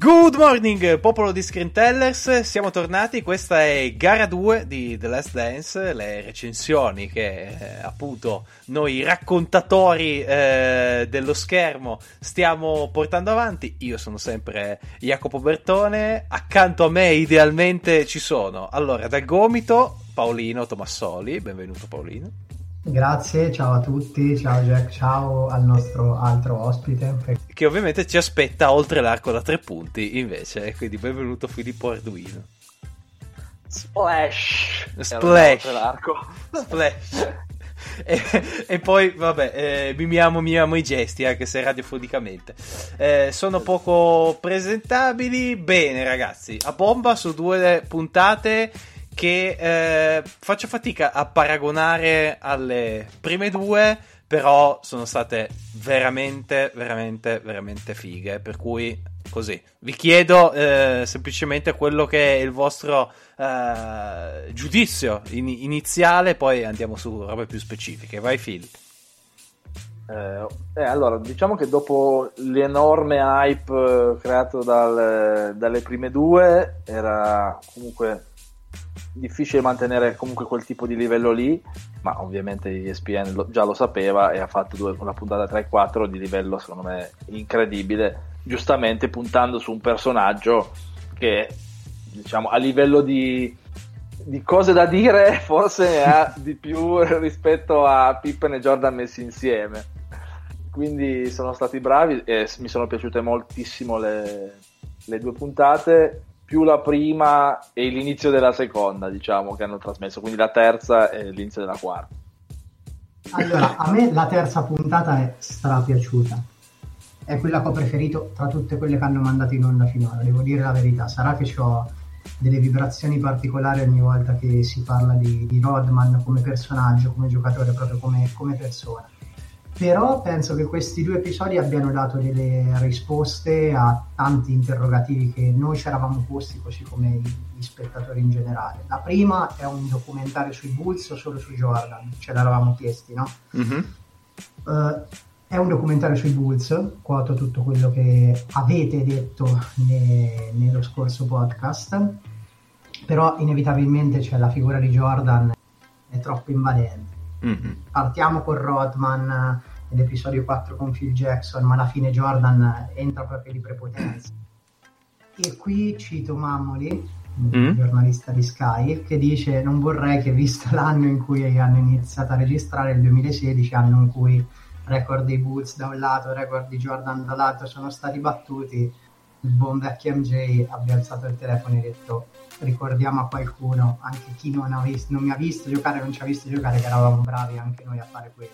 Good morning, popolo di Screentellers, siamo tornati, questa è gara 2 di The Last Dance, le recensioni che eh, appunto noi raccontatori eh, dello schermo stiamo portando avanti, io sono sempre Jacopo Bertone, accanto a me idealmente ci sono, allora dal gomito Paolino Tomassoli, benvenuto Paolino. Grazie, ciao a tutti, ciao Jack, ciao al nostro altro ospite. Che ovviamente ci aspetta oltre l'arco da tre punti, invece, quindi benvenuto Filippo Arduino. Splash! Splash! Splash! e, e, poi, vabbè, eh, mimiamo, mimiamo i gesti, anche se radiofonicamente. Eh, sono poco presentabili. Bene, ragazzi, a bomba su due puntate che eh, faccio fatica a paragonare alle prime due, però sono state veramente, veramente, veramente fighe. Per cui, così, vi chiedo eh, semplicemente quello che è il vostro eh, giudizio in- iniziale, poi andiamo su robe più specifiche. Vai, Phil. Eh, eh, allora, diciamo che dopo l'enorme hype eh, creato dal, dalle prime due, era comunque difficile mantenere comunque quel tipo di livello lì, ma ovviamente ESPN lo, già lo sapeva e ha fatto due, una puntata 3 e 4 di livello secondo me incredibile, giustamente puntando su un personaggio che diciamo a livello di, di cose da dire forse ha di più rispetto a Pippen e Jordan messi insieme. Quindi sono stati bravi e mi sono piaciute moltissimo le, le due puntate più la prima e l'inizio della seconda, diciamo, che hanno trasmesso, quindi la terza e l'inizio della quarta. Allora, a me la terza puntata è strapiaciuta. È quella che ho preferito tra tutte quelle che hanno mandato in onda finora, devo dire la verità. Sarà che ho delle vibrazioni particolari ogni volta che si parla di, di Rodman come personaggio, come giocatore, proprio come, come persona però penso che questi due episodi abbiano dato delle risposte a tanti interrogativi che noi ci eravamo posti, così come gli spettatori in generale. La prima è un documentario sui Bulls o solo su Jordan, ce l'eravamo chiesti, no? Mm-hmm. Uh, è un documentario sui Bulls, quoto tutto quello che avete detto ne, nello scorso podcast, però inevitabilmente c'è la figura di Jordan, è troppo invadente Mm-hmm. Partiamo con Rodman nell'episodio 4 con Phil Jackson, ma alla fine Jordan entra proprio di prepotenza. E qui cito Mammoli, mm-hmm. giornalista di Sky, che dice non vorrei che visto l'anno in cui hanno iniziato a registrare, il 2016, anno in cui record dei Bulls da un lato, record di Jordan dall'altro sono stati battuti, il buon vecchio MJ abbia alzato il telefono e detto ricordiamo a qualcuno, anche chi non, ha visto, non mi ha visto giocare, non ci ha visto giocare, che eravamo bravi anche noi a fare quello.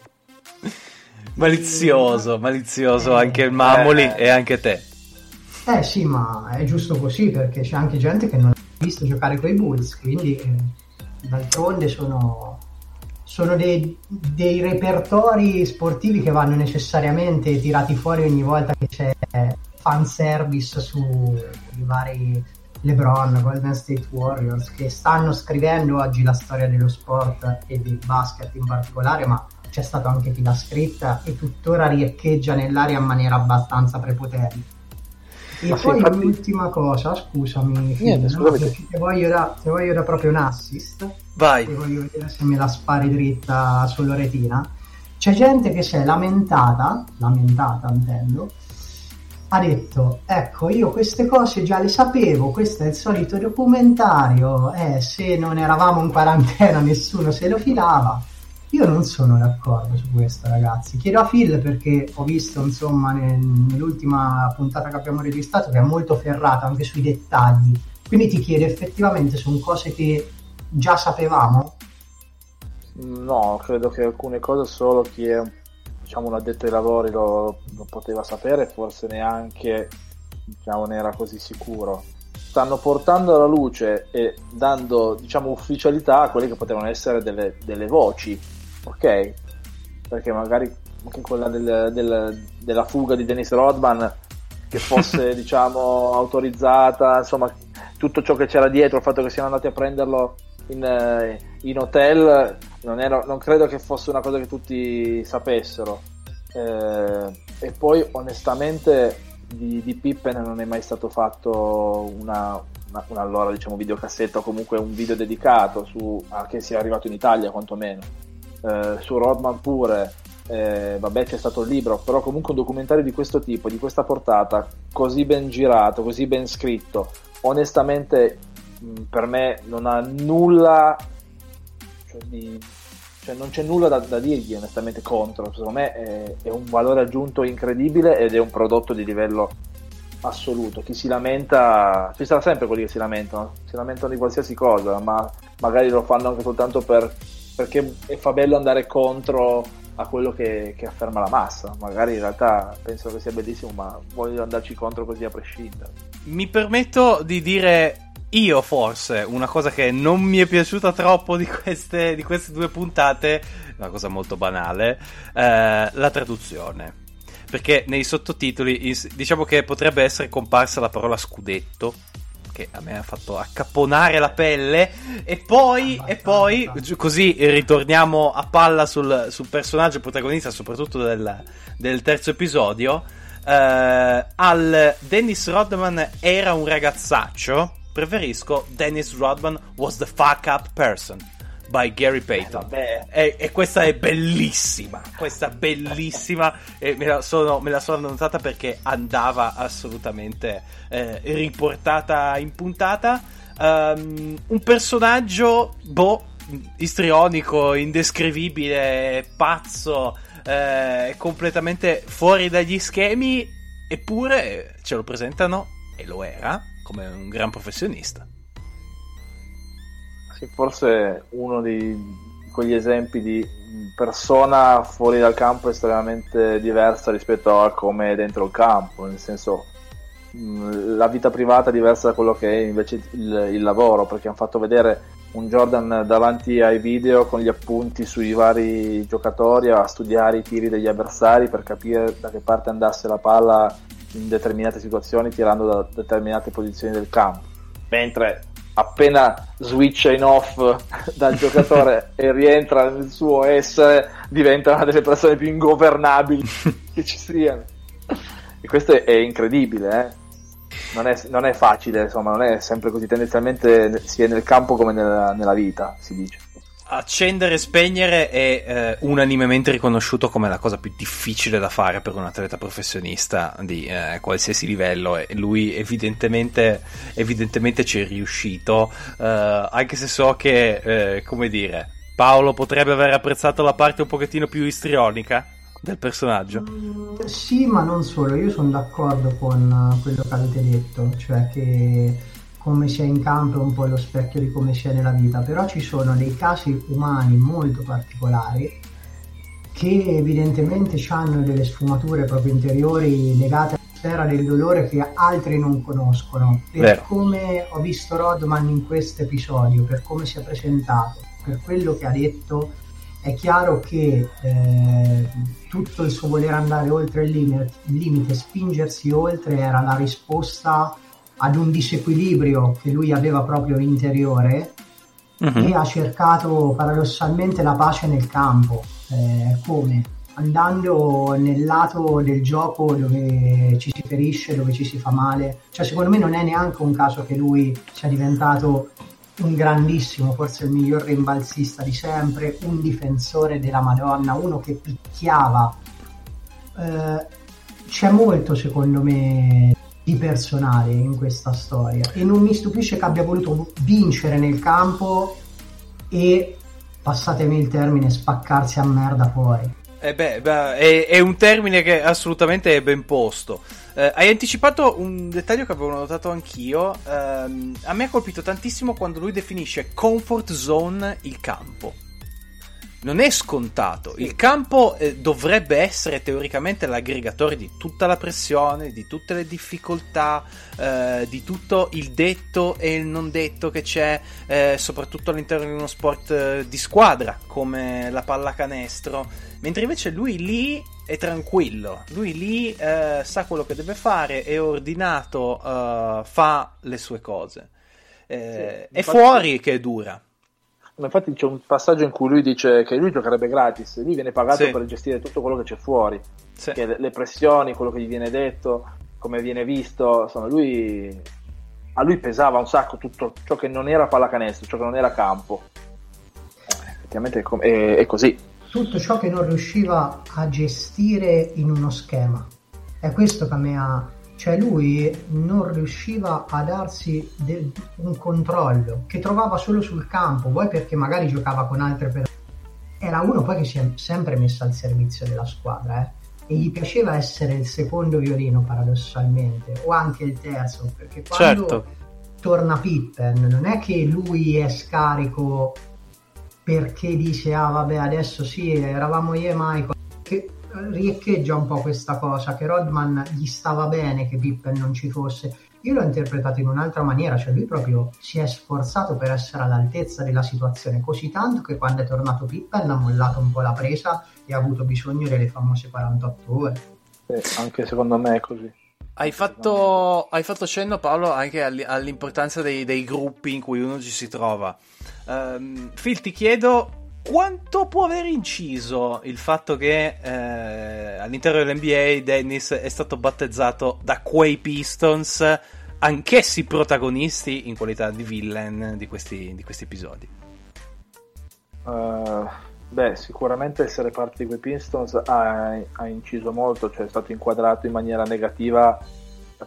Malizioso, malizioso eh, anche il Mamoli eh, e anche te. Eh sì, ma è giusto così perché c'è anche gente che non ha visto giocare con i Bulls, quindi eh, d'altronde sono, sono dei, dei, repertori sportivi che vanno necessariamente tirati fuori ogni volta che c'è fanservice su i vari LeBron, Golden State Warriors, che stanno scrivendo oggi la storia dello sport e del basket in particolare, ma c'è stato anche chi l'ha scritta e tuttora riecheggia nell'aria in maniera abbastanza prepotente. E ma poi infatti... l'ultima cosa, scusami, Niente, Fino, no, voglio da, ti voglio da proprio un assist. Vai. Ti voglio vedere se me la spari dritta sulla retina. C'è gente che si è lamentata, lamentata intendo, ha detto ecco io queste cose già le sapevo questo è il solito documentario eh, se non eravamo in quarantena nessuno se lo filava io non sono d'accordo su questo ragazzi. Chiedo a Phil perché ho visto insomma nel, nell'ultima puntata che abbiamo registrato che è molto ferrato anche sui dettagli. Quindi ti chiedo effettivamente sono cose che già sapevamo? No credo che alcune cose solo chi è diciamo, un addetto ai lavori lo, lo poteva sapere, forse neanche diciamo, ne era così sicuro. Stanno portando alla luce e dando diciamo, ufficialità a quelle che potevano essere delle, delle voci, ok? Perché magari anche quella del, del, della fuga di Dennis Rodman che fosse diciamo autorizzata insomma tutto ciò che c'era dietro il fatto che siano andati a prenderlo in, eh, in hotel non, era, non, credo che fosse una cosa che tutti sapessero. Eh, e poi onestamente di, di Pippen non è mai stato fatto una, una, una allora diciamo videocassetta o comunque un video dedicato su, a che sia arrivato in Italia quantomeno eh, su Rodman pure eh, vabbè c'è stato il libro però comunque un documentario di questo tipo di questa portata così ben girato così ben scritto onestamente mh, per me non ha nulla cioè, di, cioè non c'è nulla da, da, dirgli onestamente contro secondo me è, è un valore aggiunto incredibile ed è un prodotto di livello assoluto. Chi si lamenta, ci sarà sempre quelli che si lamentano, si lamentano di qualsiasi cosa, ma magari lo fanno anche soltanto per, perché fa bello andare contro a quello che, che, afferma la massa. Magari in realtà penso che sia bellissimo, ma voglio andarci contro così a prescindere. Mi permetto di dire io forse una cosa che non mi è piaciuta troppo di queste, di queste due puntate, una cosa molto banale, eh, la traduzione perché nei sottotitoli diciamo che potrebbe essere comparsa la parola scudetto che a me ha fatto accapponare la pelle. E poi, e poi così ritorniamo a palla sul, sul personaggio protagonista soprattutto del, del terzo episodio. Uh, al Dennis Rodman era un ragazzaccio preferisco Dennis Rodman was the fuck up person by Gary Payton. Eh, e, e, questa è bellissima. Questa bellissima. E me la sono, me la sono annotata perché andava assolutamente eh, riportata in puntata. Um, un personaggio, boh, istrionico, indescrivibile, pazzo, eh, completamente fuori dagli schemi. Eppure ce lo presentano, e lo era, come un gran professionista forse uno di quegli esempi di persona fuori dal campo estremamente diversa rispetto a come è dentro il campo, nel senso la vita privata è diversa da quello che è invece il, il, lavoro, perché hanno fatto vedere un Jordan davanti ai video con gli appunti sui vari giocatori a studiare i tiri degli avversari per capire da che parte andasse la palla in determinate situazioni tirando da determinate posizioni del campo. Mentre appena switcha in off dal giocatore e rientra nel suo essere, diventa una delle persone più ingovernabili che ci siano. E questo è, incredibile, eh? non, è, non, è, facile, insomma, non è sempre così. Tendenzialmente sia nel campo come nella, nella vita, si dice accendere e spegnere è eh, unanimemente riconosciuto come la cosa più difficile da fare per un atleta professionista di eh, qualsiasi livello e lui evidentemente, evidentemente ci è riuscito eh, anche se so che eh, come dire Paolo potrebbe aver apprezzato la parte un pochettino più istrionica del personaggio. Mm, sì ma non solo io sono d'accordo con quello che avete detto cioè che come sia in campo è un po' lo specchio di come sia nella vita, però ci sono dei casi umani molto particolari che evidentemente hanno delle sfumature proprio interiori legate alla sfera del dolore che altri non conoscono. Per Vero. come ho visto Rodman in questo episodio, per come si è presentato, per quello che ha detto, è chiaro che eh, tutto il suo voler andare oltre il limite, il limite, spingersi oltre era la risposta ad un disequilibrio che lui aveva proprio interiore uh-huh. e ha cercato paradossalmente la pace nel campo. Eh, come? Andando nel lato del gioco dove ci si ferisce, dove ci si fa male. Cioè, secondo me non è neanche un caso che lui sia diventato un grandissimo, forse il miglior rimbalzista di sempre, un difensore della Madonna, uno che picchiava. Eh, c'è molto, secondo me, di personale in questa storia. E non mi stupisce che abbia voluto vincere nel campo e passatemi il termine spaccarsi a merda fuori eh beh, beh è, è, un termine che assolutamente è ben posto. Eh, hai anticipato un dettaglio che avevo notato anch'io. Eh, a me ha colpito tantissimo quando lui definisce comfort zone il campo non è scontato. Il campo eh, dovrebbe essere teoricamente l'aggregatore di tutta la pressione, di tutte le difficoltà, eh, di tutto il detto e il non detto che c'è, eh, soprattutto all'interno di uno sport eh, di squadra come la pallacanestro. Mentre invece lui lì è tranquillo, lui lì eh, sa quello che deve fare, è ordinato, eh, fa le sue cose. Sì, è infatti... fuori che è dura. Ma infatti c'è un passaggio in cui lui dice che lui giocherebbe gratis, lui viene pagato sì. per gestire tutto quello che c'è fuori, sì. le, le, pressioni, quello che gli viene detto. come viene visto, insomma, lui, a lui pesava un sacco tutto ciò che non era pallacanestro, ciò che non era campo. Effettivamente è, com- è, è così. Tutto ciò che non riusciva a gestire in uno schema. È questo che a me ha... Cioè lui non riusciva a darsi del- un controllo che trovava solo sul campo, vuoi perché magari giocava con altre persone. Era uno poi che si è sempre messo al servizio della squadra, eh e gli piaceva essere il secondo violino paradossalmente o anche il terzo perché quando Certo. torna Pippen non è che lui è scarico perché dice ah vabbè adesso sì eravamo io e Michael che riecheggia un po' questa cosa che Rodman gli stava bene che Pippen non ci fosse io l'ho interpretato in un'altra maniera cioè lui proprio si è sforzato per essere all'altezza della situazione così tanto che quando è tornato Pippen ha mollato un po' la presa e ha avuto bisogno delle famose 48 ore Sì, anche secondo me è così. Hai fatto, hai fatto cenno, Paolo, anche all- all'importanza dei, dei gruppi in cui uno ci si trova. Ehm, Phil, ti chiedo quanto può aver inciso il fatto che eh, all'interno dell'NBA Dennis è stato battezzato da quei Pistons, anch'essi protagonisti in qualità di villain di questi, di questi episodi. Uh, beh, sicuramente essere parte di quei Pistons ha, ha, inciso molto, cioè è stato inquadrato in maniera negativa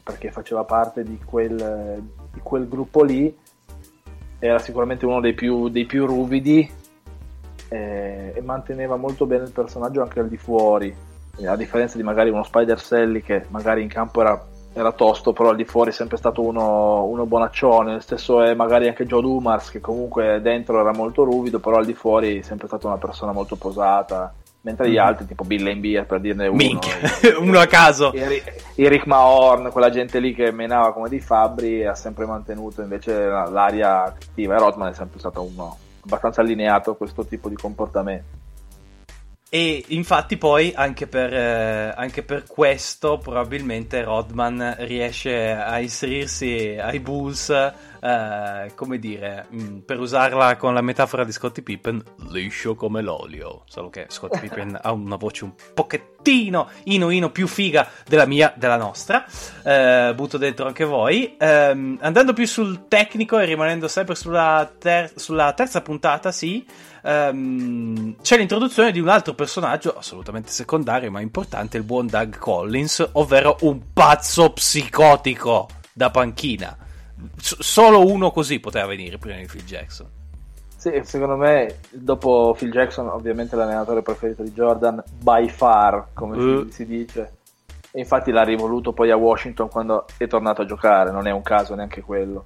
perché faceva parte di quel, di quel gruppo lì, era sicuramente uno dei più, dei più ruvidi eh, e manteneva molto bene il personaggio anche al di fuori, a differenza di magari uno Spider Sally che magari in campo era era tosto, però al di fuori è sempre stato uno, uno bonaccione. Lo stesso è magari anche Joe Dumas, che comunque dentro era molto ruvido, però al di fuori è sempre stata una persona molto posata. Mentre gli altri, tipo Bill Beer, per dirne uno, Minchia, uno a caso. Eric Mahorn, quella gente lì che menava come dei fabbri, ha sempre mantenuto invece l'aria attiva. E Rodman è sempre stato uno abbastanza allineato a questo tipo di comportamento. E infatti poi anche per, eh, anche per, questo probabilmente Rodman riesce a inserirsi ai Bulls, eh, come dire, mh, per usarla con la metafora di Scottie Pippen, liscio come l'olio. Solo che Scottie Pippen ha una voce un pochettino ino ino più figa della mia, della nostra. Eh, butto dentro anche voi. Ehm, andando più sul tecnico e rimanendo sempre sulla, ter- sulla terza puntata, sì. Um, c'è l'introduzione di un altro personaggio assolutamente secondario ma importante, il buon Doug Collins, ovvero un pazzo psicotico da panchina. Solo uno così poteva venire prima di Phil Jackson. Sì, secondo me, dopo Phil Jackson, ovviamente l'allenatore preferito di Jordan, by far, come uh. si, dice. E infatti l'ha rivoluto poi a Washington quando è tornato a giocare, non è un caso neanche quello.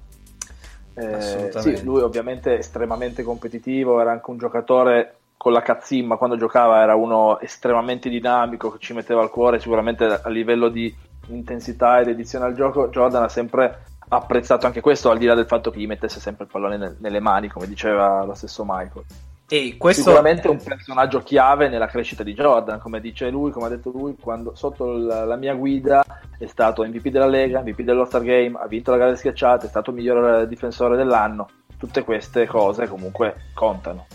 Eh, sì, lui ovviamente estremamente competitivo, era anche un giocatore con la cazzin, ma quando giocava era uno estremamente dinamico che ci metteva al cuore, sicuramente a livello di intensità ed edizione al gioco, Jordan ha sempre apprezzato anche questo, al di là del fatto che gli mettesse sempre il pallone nel, nelle mani, come diceva lo stesso Michael. E questo... Sicuramente un personaggio chiave nella crescita di Jordan, come dice lui, come ha detto lui, quando sotto la, la mia guida è stato MVP della Lega, MVP dell'All-Star Game, ha vinto la gara schiacciata, è stato il miglior difensore dell'anno. Tutte queste cose comunque contano.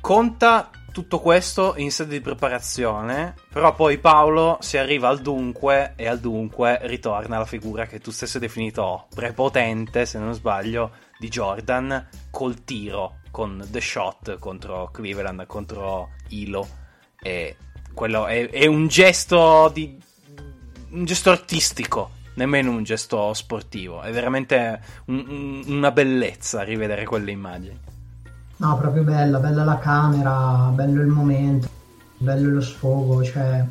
Conta tutto questo in sede di preparazione, però poi Paolo si arriva al dunque e al dunque ritorna la figura che tu stesso hai definito prepotente, se non sbaglio, di Jordan col tiro con The Shot contro Cleveland, contro Ilo. E quello è, è un gesto di. un gesto artistico, nemmeno un gesto sportivo. È veramente un, un, una bellezza rivedere quelle immagini. No, proprio bella, bella la camera, bello il momento, bello lo sfogo, cioè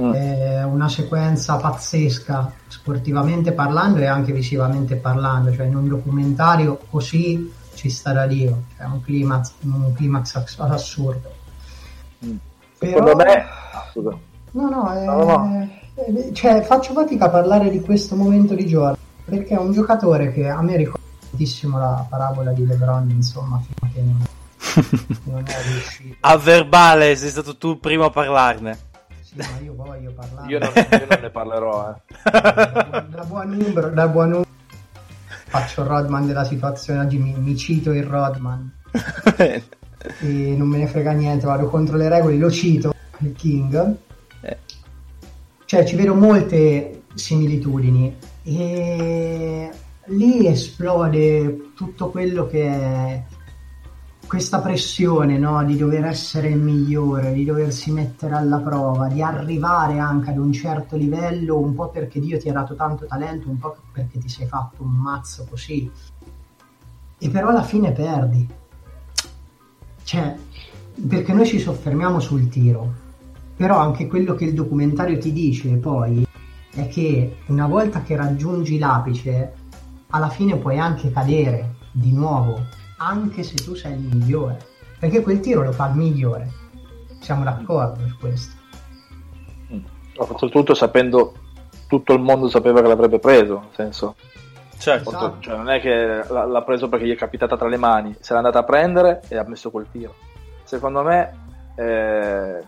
mm. è una sequenza pazzesca, sportivamente parlando e anche visivamente parlando, cioè in un documentario così ci sta da Dio, cioè un climax, un climax assurdo. Mm. Secondo Però... me... No, no, è... no, no. Cioè, faccio fatica a parlare di questo momento di Jordan, perché è un giocatore che a me ricorda tantissimo la parabola di LeBron, insomma, fino a che non, non è riuscito. A verbale, sei stato tu il primo a parlarne. Sì, ma io voglio parlare. Io non, io non ne parlerò, eh. Da, da buon numero, da buon numero faccio il Rodman della situazione oggi mi, mi cito il Rodman e non me ne frega niente vado contro le regole lo cito il King eh. cioè ci vedo molte similitudini e lì esplode tutto quello che è questa pressione no? di dover essere il migliore, di doversi mettere alla prova, di arrivare anche ad un certo livello, un po' perché Dio ti ha dato tanto talento, un po' perché ti sei fatto un mazzo così. E però alla fine perdi. Cioè, perché noi ci soffermiamo sul tiro, però anche quello che il documentario ti dice poi è che una volta che raggiungi l'apice, alla fine puoi anche cadere di nuovo anche se tu sei il migliore, perché quel tiro lo fa il migliore. Siamo d'accordo su questo. Ha fatto tutto sapendo, tutto il mondo sapeva che l'avrebbe preso, nel senso. Certo. Esatto. Cioè, non è che l'ha preso perché gli è capitata tra le mani, se l'è andata a prendere e ha messo quel tiro. Secondo me eh,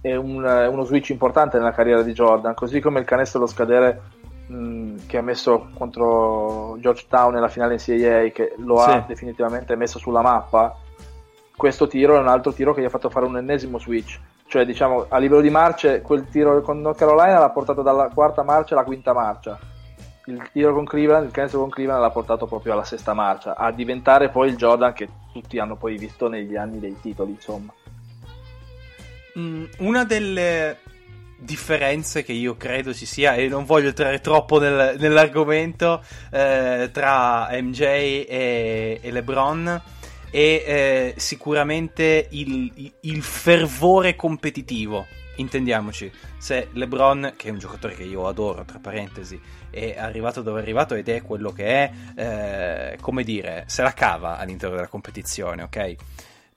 è un, uno switch importante nella carriera di Jordan, così come il canestro allo scadere che ha messo contro Georgetown nella finale NCAA che lo sì. ha definitivamente messo sulla mappa questo tiro è un altro tiro che gli ha fatto fare un ennesimo switch. Cioè diciamo a livello di marce quel tiro con North Carolina l'ha portato dalla quarta marcia alla quinta marcia. Il tiro con Cleveland, il canestro con Cleveland l'ha portato proprio alla sesta marcia a diventare poi il Jordan che tutti hanno poi visto negli anni dei titoli insomma. Mm, una delle differenze che io credo ci sia e non voglio entrare troppo nel, nell'argomento eh, tra MJ e, e LeBron e eh, sicuramente il, il, fervore competitivo intendiamoci. Se LeBron che è un giocatore che io adoro tra parentesi è arrivato dove è arrivato ed è quello che è eh, come dire se la cava all'interno della competizione ok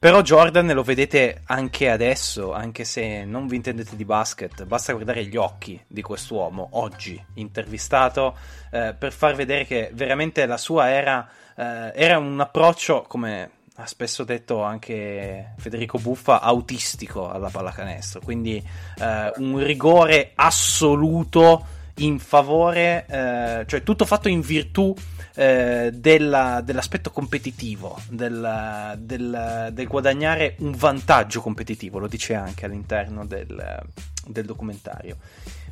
però Jordan lo vedete anche adesso, anche se non vi intendete di basket, basta guardare gli occhi di quest'uomo oggi intervistato eh, per far vedere che veramente la sua era, eh, era un approccio, come ha spesso detto anche Federico Buffa, autistico alla pallacanestro, quindi eh, un rigore assoluto in favore, eh, cioè tutto fatto in virtù eh, della, dell'aspetto competitivo, del, del, del, guadagnare un vantaggio competitivo, lo dice anche all'interno del, del documentario.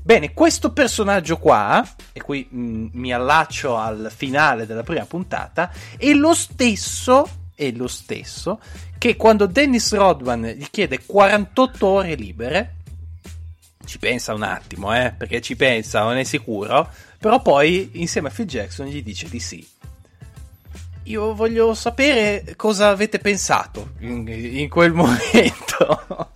Bene, questo personaggio qua, e qui mh, mm, mi allaccio al finale della prima puntata, è lo stesso, è lo stesso che quando Dennis Rodman gli chiede 48 ore libere, ci pensa un attimo, eh, perché ci pensa, non è sicuro, però poi, insieme a Phil Jackson, gli dice di sì. Io voglio sapere cosa avete pensato in, in quel momento.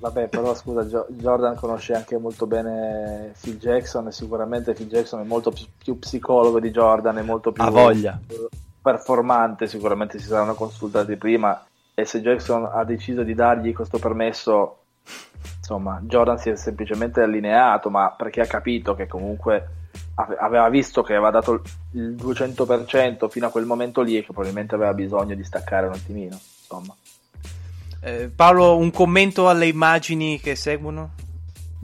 Vabbè, però scusa, Jordan conosce anche molto bene Phil Jackson e sicuramente Phil Jackson è molto più psicologo di Jordan, è molto più performante, sicuramente si saranno consultati prima e se Jackson ha deciso di dargli questo permesso insomma, Jordan si è semplicemente allineato, ma perché ha capito che comunque aveva visto che aveva dato il 200% fino a quel momento lì e che probabilmente aveva bisogno di staccare un attimino, insomma. Eh, Paolo, un commento alle immagini che seguono?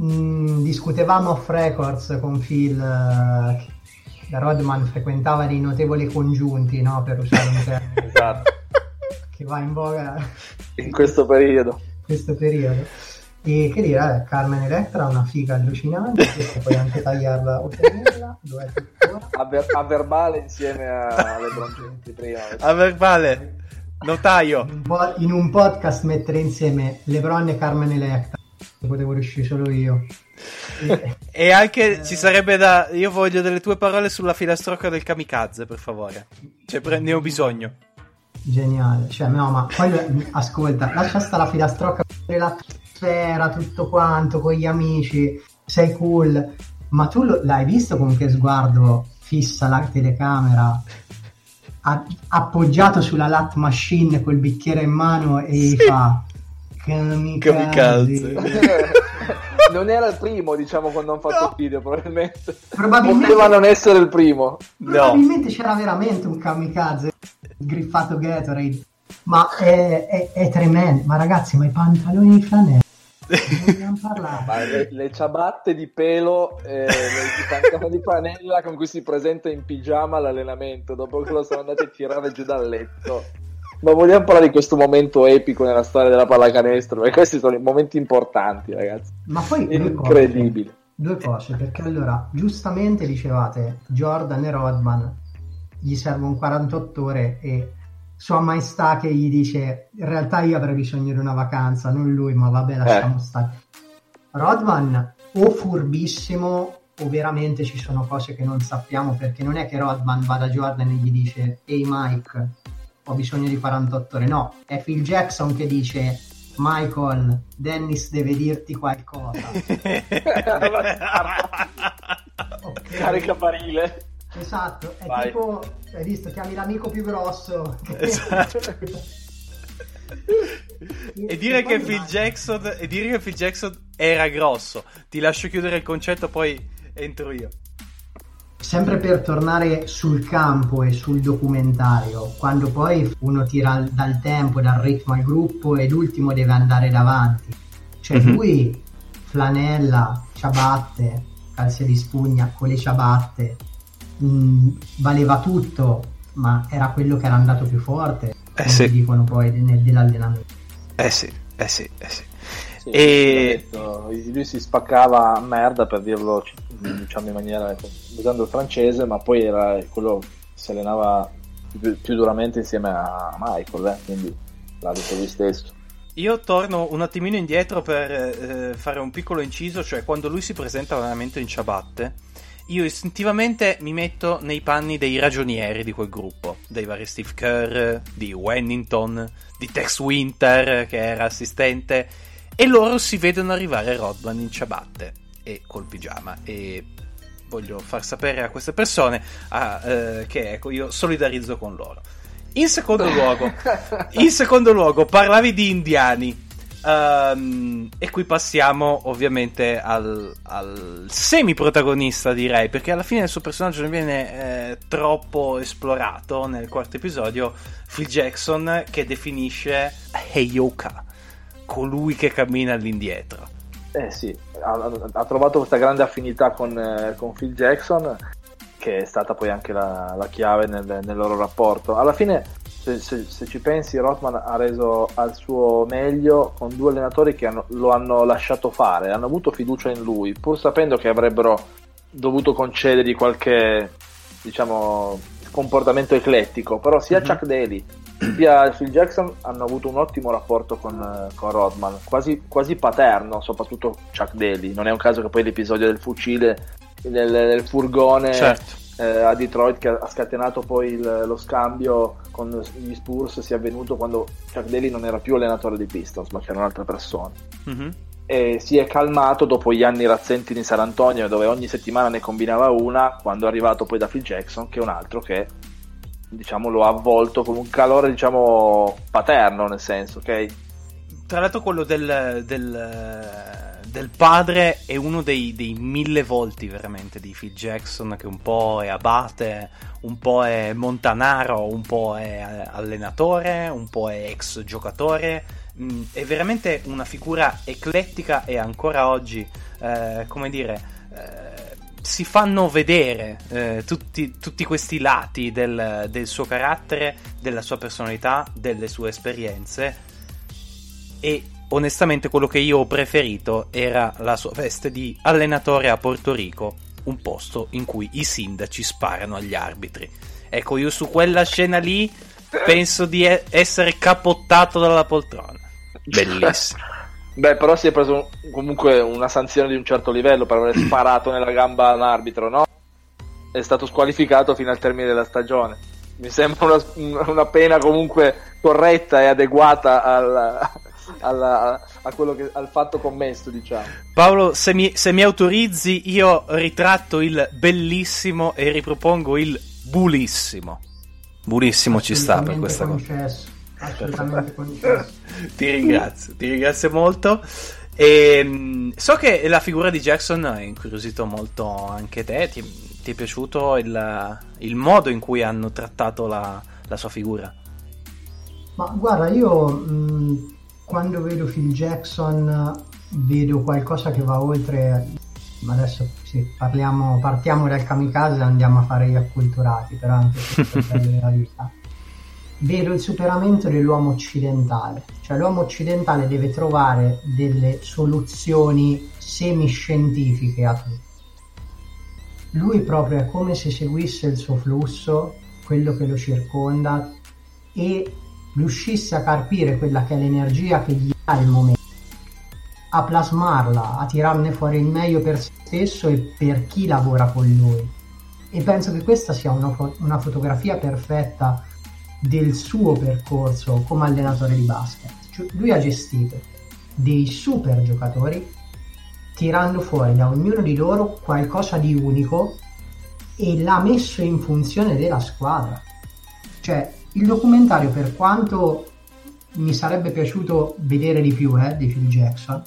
Mm, discutevamo off records con Phil eh, Rodman frequentava dei notevoli congiunti, no? Per usare un termine esatto. Che va in voga in questo periodo. questo periodo. E che dire, eh, Carmen Electra ha una figa allucinante, puoi anche tagliarla o tenerla, tuttora? A, ver- a verbale insieme alle bronzenti prima. A verbale, notaio. In un, po- in un podcast mettere insieme Lebron e Carmen Electra, potevo riuscire solo io. E, e anche eh... ci sarebbe da... Io voglio delle tue parole sulla filastrocca del kamikaze, per favore. Cioè, pre- ne ho bisogno. Geniale, cioè no, ma poi ascolta, lascia stare la filastrocca sfera, tutto quanto, con gli amici, sei cool, ma tu lo, l'hai visto con che sguardo fissa la telecamera, a, appoggiato sulla lat machine col bicchiere in mano e sì. fa kamikaze. non era il primo, diciamo, quando hanno fatto no. il video, probabilmente. probabilmente. Poteva non essere il primo. Probabilmente no. c'era veramente un kamikaze griffato Gatorade. Ma è, è, è, tremendo. Ma ragazzi, ma i pantaloni di flanella le, le, ciabatte di pelo e le di panella con cui si presenta in pigiama all'allenamento dopo che lo sono andati a tirare giù dal letto Ma vogliamo parlare di questo momento epico nella storia della pallacanestro? Perché questi sono i momenti importanti, ragazzi. Ma poi incredibile. Due cose, perché allora giustamente dicevate Jordan e Rodman gli servono 48 ore e sua maestà che gli dice in realtà io avrei bisogno di una vacanza, non lui, ma vabbè lasciamo eh. stare. Rodman o furbissimo o veramente ci sono cose che non sappiamo perché non è che Rodman va da Jordan e gli dice ehi Mike ho bisogno di 48 ore no è Phil Jackson che dice Michael Dennis deve dirti qualcosa okay. carica barile esatto è Vai. tipo hai visto chiami l'amico più grosso esatto e dire, che Phil Jackson, e dire che Phil Jackson era grosso. Ti lascio chiudere il concetto, poi entro io. Sempre per tornare sul campo e sul documentario, quando poi uno tira dal tempo, dal ritmo al gruppo e l'ultimo deve andare davanti. Cioè mm-hmm. lui, flanella, ciabatte, calze di spugna con le ciabatte, mh, valeva tutto, ma era quello che era andato più forte, eh come sì. dicono poi nel, dell'allenamento. Eh sì, eh sì, eh sì. sì e... Detto, lui si spaccava a merda per dirlo diciamo in maniera usando il francese, ma poi era quello che si allenava più, più duramente insieme a Michael, eh? quindi l'ha detto lui stesso. Io torno un attimino indietro per eh, fare un piccolo inciso, cioè quando lui si presenta all'allenamento in ciabatte, io istintivamente mi metto nei panni dei ragionieri di quel gruppo, dei vari Steve Kerr, di Wennington, di Tex Winter che era assistente, e loro si vedono arrivare Rodman in ciabatte e col pigiama e voglio far sapere a queste persone ah, eh, che ecco io solidarizzo con loro. In secondo luogo, in secondo luogo parlavi di indiani Um, e qui passiamo ovviamente al, al semi-protagonista, direi, perché alla fine il suo personaggio non viene eh, troppo esplorato nel quarto episodio. Phil Jackson che definisce Heyoka, colui che cammina all'indietro. Eh sì, ha, ha trovato questa grande affinità con, eh, con, Phil Jackson, che è stata poi anche la, la chiave nel, nel loro rapporto. Alla fine se, se, se, ci pensi, Rotman ha reso al suo meglio con due allenatori che hanno, lo hanno lasciato fare, hanno avuto fiducia in lui, pur sapendo che avrebbero dovuto concedergli qualche diciamo comportamento eclettico. Però sia mm-hmm. Chuck Daly sia Phil Jackson hanno avuto un ottimo rapporto con, con Rodman, quasi, quasi, paterno, soprattutto Chuck Daly. Non è un caso che poi l'episodio del fucile nel, nel furgone. Certo eh, a Detroit che ha scatenato poi il, lo scambio con gli Spurs sia avvenuto quando Chuck Daly non era più allenatore dei Pistons ma c'era un'altra persona mm-hmm. e si è calmato dopo gli anni razzenti di San Antonio dove ogni settimana ne combinava una quando è arrivato poi da Phil Jackson che è un altro che diciamo lo ha avvolto con un calore diciamo paterno nel senso ok tra l'altro quello del, del del padre è uno dei, dei, mille volti veramente di Phil Jackson che un po' è abate, un po' è montanaro, un po' è allenatore, un po' è ex giocatore. Mm, è veramente una figura eclettica e ancora oggi, eh, come dire, eh, si fanno vedere eh, tutti, tutti, questi lati del, del suo carattere, della sua personalità, delle sue esperienze e onestamente quello che io ho preferito era la sua veste di allenatore a Porto Rico, un posto in cui i sindaci sparano agli arbitri. Ecco, io su quella scena lì penso di essere capottato dalla poltrona. Bellissimo. Beh, però si è preso comunque una sanzione di un certo livello per aver sparato nella gamba a un arbitro, no? È stato squalificato fino al termine della stagione. Mi sembra una, una pena comunque corretta e adeguata al, alla, a quello che, al fatto commesso, diciamo. Paolo, se mi, se mi autorizzi, io ritratto il bellissimo e ripropongo il bulissimo. Bulissimo ci sta per questa concesso. cosa. Assolutamente concesso. ti ringrazio, ti ringrazio molto. E, ehm, so che la figura di Jackson ha incuriosito molto anche te. Ti, ti è piaciuto il, il, modo in cui hanno trattato la, la sua figura? Ma guarda, io mh, quando vedo Phil Jackson vedo qualcosa che va oltre ma adesso sì, parliamo, partiamo dal kamikaze e andiamo a fare gli acculturati però anche per la vita vedo il superamento dell'uomo occidentale, cioè l'uomo occidentale deve trovare delle soluzioni semiscientifiche a tutto. Lui proprio è come se seguisse il suo flusso, quello che lo circonda e riuscisse a carpire quella che è l'energia che gli dà il momento, a plasmarla, a tirarne fuori il meglio per se stesso e per chi lavora con lui. E penso che questa sia una, fo- una fotografia perfetta del suo percorso come allenatore di basket. Cioè, lui ha gestito dei super giocatori tirando fuori da ognuno di loro qualcosa di unico e l'ha messo in funzione della squadra. Cioè, il documentario, per quanto mi sarebbe piaciuto vedere di più eh, di Phil Jackson,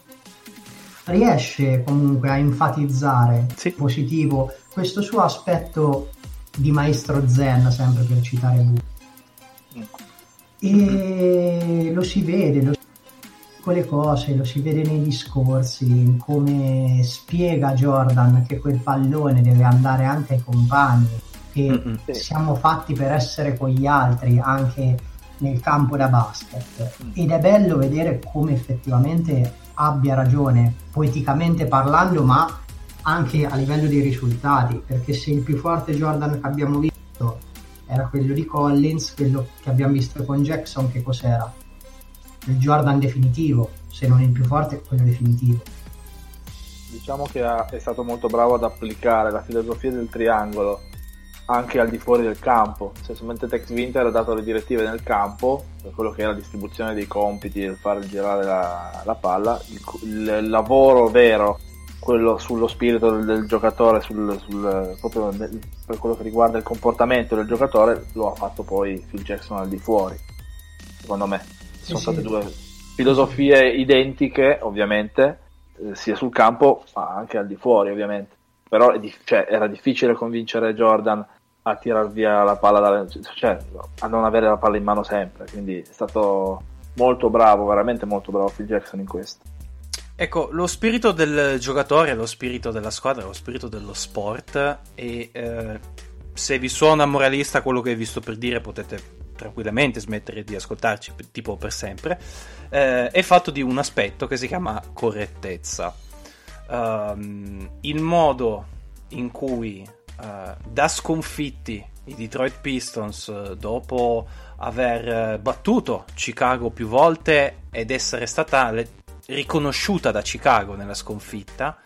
riesce comunque a enfatizzare sì. positivo questo suo aspetto di maestro zen, sempre per citare Bu. E lo si vede, lo si quelle cose, lo si vede nei discorsi, come spiega Jordan che quel pallone deve andare anche ai compagni, che mm-hmm. siamo fatti per essere con gli altri anche nel campo da basket. Mm. Ed è bello vedere come effettivamente abbia ragione, poeticamente parlando, ma anche a livello dei risultati, perché se il più forte Jordan che abbiamo visto era quello di Collins, quello che abbiamo visto con Jackson, che cos'era? Il Jordan definitivo, se non il più forte, quello definitivo. Diciamo che è stato molto bravo ad applicare la filosofia del triangolo anche al di fuori del campo. Se mentre Tex Winter ha dato le direttive nel campo, per quello che è la distribuzione dei compiti, il far girare la, la palla, il, il, lavoro vero, quello sullo spirito del, del giocatore, sul, sul, proprio per quello che riguarda il comportamento del giocatore, lo ha fatto poi Phil Jackson al di fuori, secondo me. Sì, Sono sì. state due filosofie identiche, ovviamente, eh, sia sul campo ma anche al di fuori, ovviamente. Però cioè, era difficile convincere Jordan a tirar via la palla da, cioè, a non avere la palla in mano sempre quindi è stato molto bravo veramente molto bravo Phil Jackson in questo Ecco, lo spirito del giocatore, lo spirito della squadra, lo spirito dello sport e eh, se vi suona moralista quello che vi sto per dire potete tranquillamente smettere di ascoltarci tipo per sempre, eh, è fatto di un aspetto che si chiama correttezza. Um, il modo in cui uh, da sconfitti i Detroit Pistons uh, dopo aver uh, battuto Chicago più volte ed essere stata riconosciuta da Chicago nella sconfitta,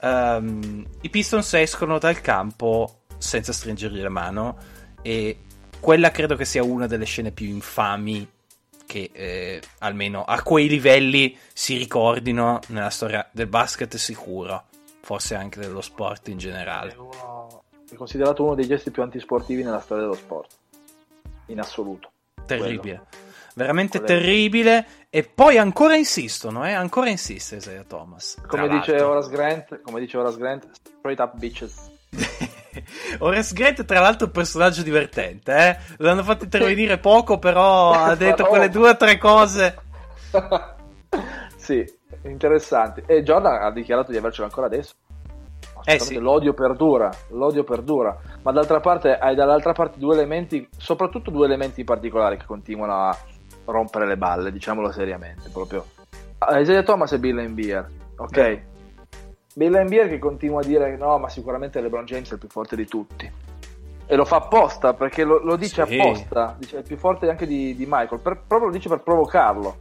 um, i Pistons escono dal campo senza stringergli la mano e quella credo che sia una delle scene più infami che eh, almeno a quei livelli si ricordino nella storia del basket sicuro, forse anche dello sport in generale è considerato uno dei gesti più antisportivi nella storia dello sport, in assoluto. Terribile. Quello. Veramente Quello. terribile. E poi ancora insistono, eh? Ancora insiste Isaiah Thomas. Come dice, Horace Grant, come dice Horace Grant, straight up bitches. Horace Grant, tra l'altro, è un personaggio divertente, eh? L'hanno fatto intervenire poco, però ha detto quelle due o tre cose. sì, interessanti. E Jordan ha dichiarato di avercelo ancora adesso. Eh sì. L'odio perdura, l'odio perdura, ma d'altra parte hai dall'altra parte due elementi, soprattutto due elementi in particolare che continuano a rompere le balle, diciamolo seriamente, proprio. Isaiah Thomas e Bill Embiid, ok? Beh. Bill Embiid che continua a dire no, ma sicuramente LeBron James è il più forte di tutti. E lo fa apposta, perché lo, lo dice sì. apposta, dice è il più forte anche di, di Michael, per, proprio lo dice per provocarlo.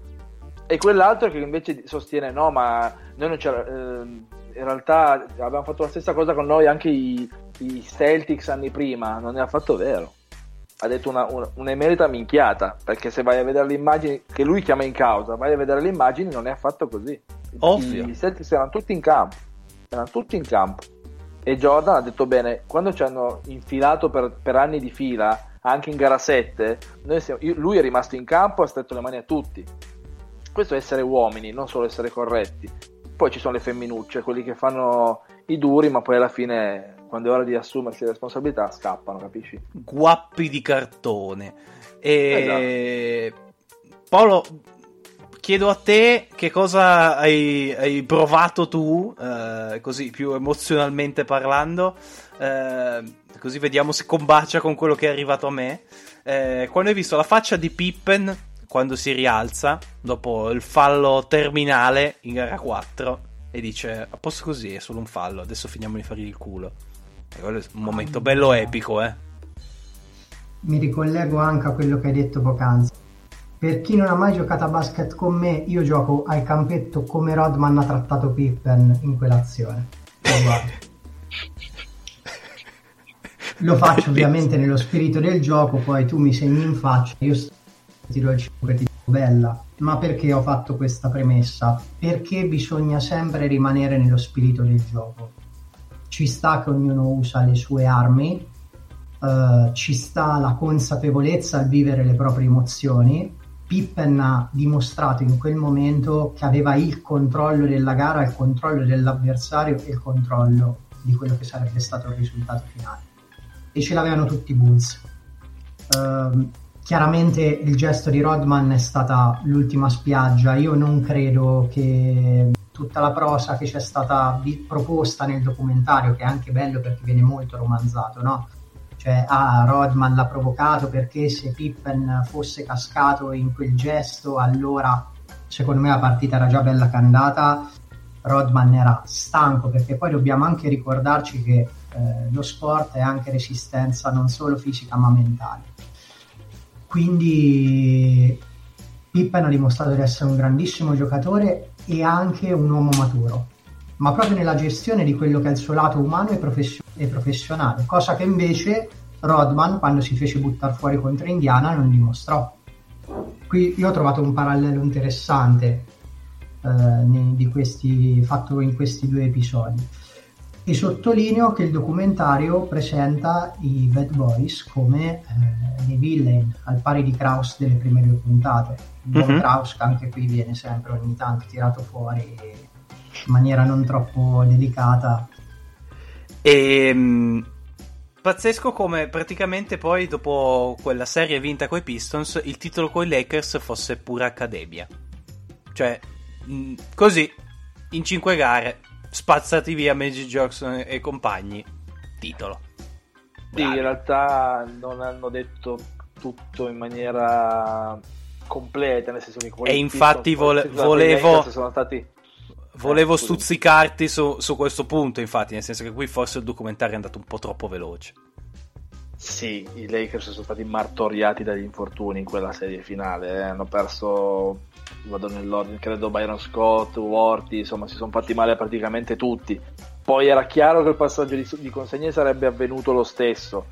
E quell'altro che invece sostiene no, ma noi non c'era... Eh, in realtà abbiamo fatto la stessa cosa con noi anche i, i Celtics anni prima, non è affatto vero. Ha detto una, una, un'emerita minchiata, perché se vai a vedere le immagini che lui chiama in causa, vai a vedere le immagini, non è affatto così. Ovvio. I, i Celtics erano tutti in campo, erano tutti in campo. E Jordan ha detto bene, quando ci hanno infilato per, per anni di fila, anche in gara 7, siamo, lui è rimasto in campo e ha stretto le mani a tutti. Questo è essere uomini, non solo essere corretti poi ci sono le femminucce, quelli che fanno i duri, ma poi alla fine, quando è ora di assumersi le responsabilità, scappano, capisci? Guappi di cartone. E... Esatto. Paolo, chiedo a te che cosa hai, hai provato tu, eh, così più emozionalmente parlando, eh, così vediamo se combacia con quello che è arrivato a me. Eh, quando hai visto la faccia di Pippen quando si rialza dopo il fallo terminale in gara 4 e dice a posto così è solo un fallo, adesso finiamo di fargli il culo. E quello è un momento bello epico, eh. Mi ricollego anche a quello che hai detto poc'anzi. Per chi non ha mai giocato a basket con me, io gioco al campetto come Rodman ha trattato Pippen in quell'azione. Lo faccio ovviamente nello spirito del gioco, poi tu mi segni in faccia, io tiro il 5 e ti dico bella. Ma perché ho fatto questa premessa? Perché bisogna sempre rimanere nello spirito del gioco. Ci sta che ognuno usa le sue armi, uh, ci sta la consapevolezza al vivere le proprie emozioni, Pippen ha dimostrato in quel momento che aveva il controllo della gara, il controllo dell'avversario e il controllo di quello che sarebbe stato il risultato finale. E ce l'avevano tutti i Bulls. Uh, chiaramente il gesto di Rodman è stata l'ultima spiaggia. Io non credo che tutta la prosa che c'è stata proposta nel documentario, che è anche bello perché viene molto romanzato, no? cioè ah, Rodman l'ha provocato perché se Pippen fosse cascato in quel gesto allora secondo me la partita era già bella candata Rodman era stanco perché poi dobbiamo anche ricordarci che eh, lo sport è anche resistenza non solo fisica ma mentale quindi Pippen ha dimostrato di essere un grandissimo giocatore e anche un uomo maturo ma proprio nella gestione di quello che è il suo lato umano e, profession- e professionale, cosa che invece Rodman, quando si fece buttare fuori contro Indiana, non dimostrò. Qui io ho trovato un parallelo interessante eh, di questi, fatto in questi due episodi. E sottolineo che il documentario presenta i Bad Boys come eh, dei villain, al pari di Kraus delle prime due puntate. Il mm-hmm. Kraus che anche qui viene sempre ogni tanto tirato fuori in maniera non troppo delicata. E, ehm, pazzesco come praticamente poi dopo quella serie vinta coi Pistons il titolo con i Lakers fosse pura accademia. Cioè, mh, così, in cinque gare, spazzati via Magic Johnson e compagni, titolo. Sì, in realtà non hanno detto tutto in maniera completa, nel senso che E infatti vole- volevo... Sono stati Volevo eh, stuzzicarti su, su, questo punto, infatti, nel senso che qui forse il documentario è andato un po' troppo veloce. Sì, i Lakers sono stati martoriati dagli infortuni in quella serie finale. Eh. Hanno perso, vado nell'ordine, credo Byron Scott, Worthy, insomma, si sono fatti male praticamente tutti. Poi era chiaro che il passaggio di, di consegne sarebbe avvenuto lo stesso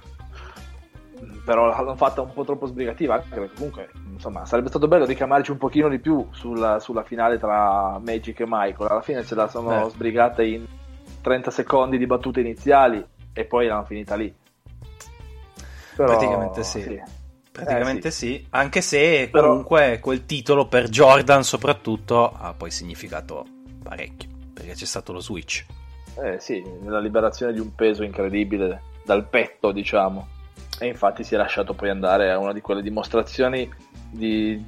però l'hanno fatta un po' troppo sbrigativa anche perché comunque insomma sarebbe stato bello ricamarci un pochino di più sulla, sulla finale tra Magic e Michael alla fine ce la sono eh. sbrigate in 30 secondi di battute iniziali e poi l'hanno finita lì però, praticamente sì, sì. praticamente eh, sì. sì. anche se comunque però... quel titolo per Jordan soprattutto ha poi significato parecchio perché c'è stato lo switch eh sì, nella liberazione di un peso incredibile dal petto diciamo e infatti si è lasciato poi andare a una di quelle dimostrazioni di,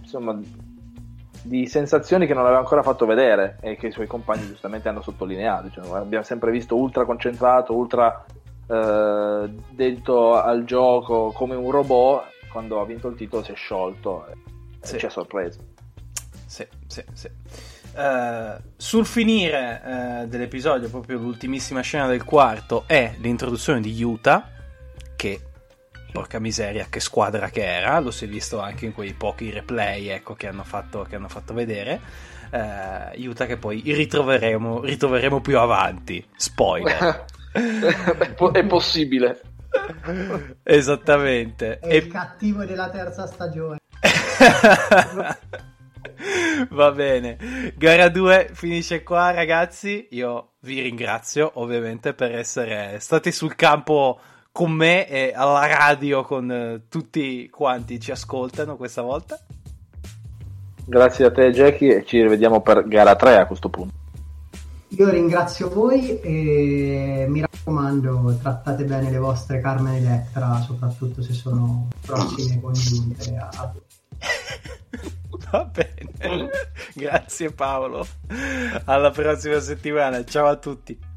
insomma, di sensazioni che non aveva ancora fatto vedere e che i suoi compagni giustamente hanno sottolineato. Cioè, abbiamo sempre visto ultra concentrato, ultra eh, dentro al gioco come un robot. Quando ha vinto il titolo si è sciolto e sì. ci ha sorpreso. Sì, sì, sì. Uh, sul finire uh, dell'episodio, proprio l'ultimissima scena del quarto è l'introduzione di Utah che porca miseria, che squadra che era, lo si è visto anche in quei pochi replay ecco, che, hanno fatto, che hanno fatto vedere. Eh, Utah che poi ritroveremo, ritroveremo più avanti. Spoiler. è possibile. Esattamente. È e... il cattivo della terza stagione. Va bene, gara 2 finisce qua ragazzi, io vi ringrazio ovviamente per essere stati sul campo con me e alla radio con eh, tutti quanti ci ascoltano questa volta. Grazie a te Jackie e ci rivediamo per gara 3 a questo punto. Io ringrazio voi e mi raccomando trattate bene le vostre Carmen Electra, soprattutto se sono prossime congiunte a... Va bene. Grazie Paolo. Alla prossima settimana. Ciao a tutti.